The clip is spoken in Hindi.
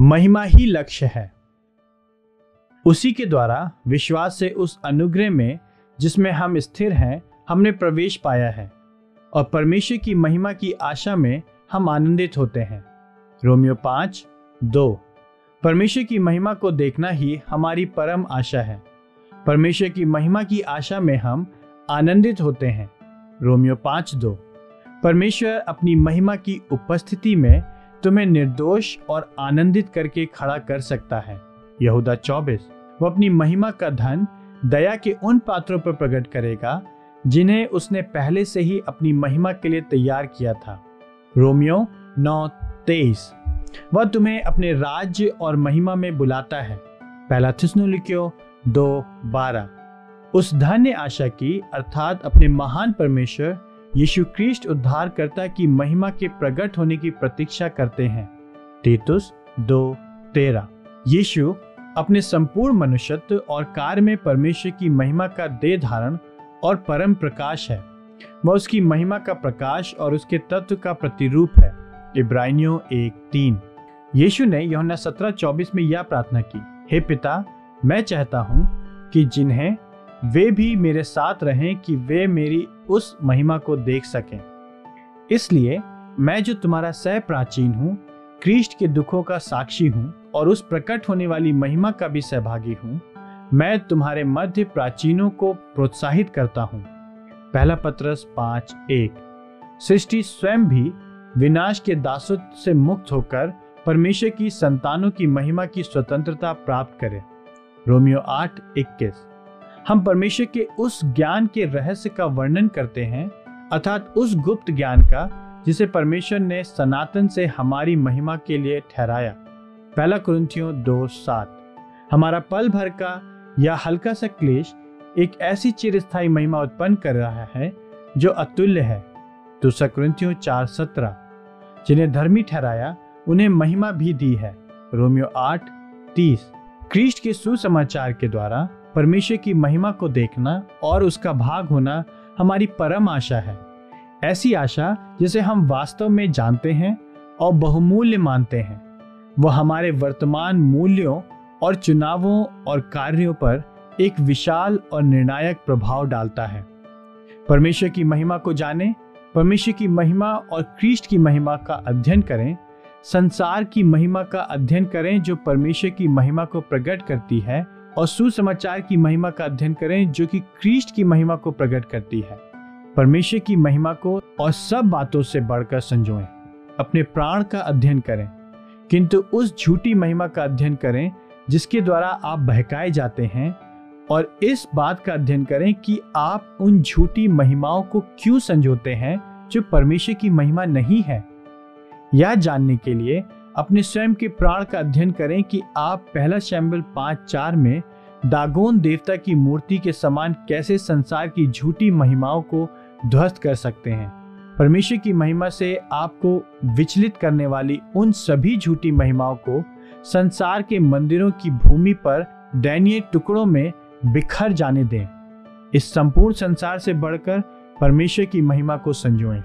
महिमा ही लक्ष्य है। उसी के द्वारा विश्वास से उस अनुग्रह में, जिसमें हम स्थिर हैं, हमने प्रवेश पाया है और परमेश्वर की महिमा की आशा में हम आनंदित होते हैं। रोमियो पाँच, दो। परमेश्वर की महिमा को देखना ही हमारी परम आशा है। परमेश्वर की महिमा की आशा में हम आनंदित होते हैं। रोमियो पाँच, दो। परमेश्वर अपनी महिमा की उपस्थिति में तुम्हें निर्दोष और आनंदित करके खड़ा कर सकता है। यहूदा चौबीस, वो अपनी महिमा का धन, दया के उन पात्रों पर प्रकट करेगा, जिन्हें उसने पहले से ही अपनी महिमा के लिए तैयार किया था। रोमियो नौ, तेईस, वह तुम्हें अपने राज्य और महिमा में बुलाता है। पहला थिस्नुलिक्यो दो, बारह, उस धन्य आशा की, अर्थात अपने महान परमेश्वर यीशु क्रिस्ट उद्धारकर्ता की महिमा के प्रकट होने की प्रतीक्षा करते हैं। तीतुस दो तेरह। यीशु अपने संपूर्ण मनुष्यत्व और कार्य में परमेश्वर की महिमा का देह धारण और परम प्रकाश है। वह उसकी महिमा का प्रकाश और उसके तत्व का प्रतिरूप है। इब्रानियों एक तीन। यीशु ने यौना सत्रह चौबीस में यह प्रार्थना की, हे पिता, मैं चाहता हूँ कि जिन्हें वे भी मेरे साथ रहें कि वे मेरी उस महिमा को देख सकें। इसलिए मैं जो तुम्हारा सह प्राचीन हूँ, क्रिस्ट के दुखों का साक्षी हूँ और उस प्रकट होने वाली महिमा का भी सहभागी हूँ, मैं तुम्हारे मध्य प्राचीनों को प्रोत्साहित करता हूँ। पहला पत्रस पाँच एक। सृष्टि स्वयं भी विनाश के दासत्व से मुक्त होकर परमेश्वर की संतानों की महिमा की स्वतंत्रता प्राप्त करे। रोमियो आठ इक्कीस। हम परमेश्वर के उस ज्ञान के रहस्य का वर्णन करते हैं, अर्थात उस गुप्त ज्ञान का, जिसे परमेश्वर ने सनातन से हमारी महिमा के लिए ठहराया। पहला कुरुथियों दो सात। हमारा पल भर का या हल्का सा क्लेश एक ऐसी चिरस्थायी महिमा उत्पन्न कर रहा है, जो अतुल्य है। दूसरा कुरुथियों चार सत्रह। जिन्हें धर्मी ठहराया, उन्हें महिमा भी दी है। रोमियो आठ, तीस। क्रिस्ट के सुसमाचार के द्वारा परमेश्वर की महिमा को देखना और उसका भाग होना हमारी परम आशा है। ऐसी आशा जिसे हम वास्तव में जानते हैं और बहुमूल्य मानते हैं। वह हमारे वर्तमान मूल्यों और चुनावों और कार्यों पर एक विशाल और निर्णायक प्रभाव डालता है। परमेश्वर की महिमा को जाने, परमेश्वर की महिमा और क्रिस्ट की महिमा का अध्ययन करें, संसार की महिमा का अध्ययन करें जो परमेश्वर की महिमा को प्रकट करती है और सुसमाचार की महिमा का अध्ययन करें जो कि क्रिस्ट की महिमा को प्रकट करती है। परमेश्वर की महिमा को और सब बातों से बढ़कर संजोएँ। अपने प्राण का अध्ययन करें, किंतु उस झूठी महिमा का अध्ययन करें जिसके द्वारा आप बहकाए जाते हैं और इस बात का अध्ययन करें कि आप उन झूठी महिमाओं को क्यों संजोते हैं जो परमेश्वर की महिमा नहीं है। यह जानने के लिए अपने स्वयं के प्राण का अध्ययन करें कि आप पहला शैम्बल पाँच चार में दागोन देवता की मूर्ति के समान कैसे संसार की झूठी महिमाओं को ध्वस्त कर सकते हैं। परमेश्वर की महिमा से आपको विचलित करने वाली उन सभी झूठी महिमाओं को संसार के मंदिरों की भूमि पर दैनीय टुकड़ों में बिखर जाने दें। इस संपूर्ण संसार से बढ़कर परमेश्वर की महिमा को संजोएँ।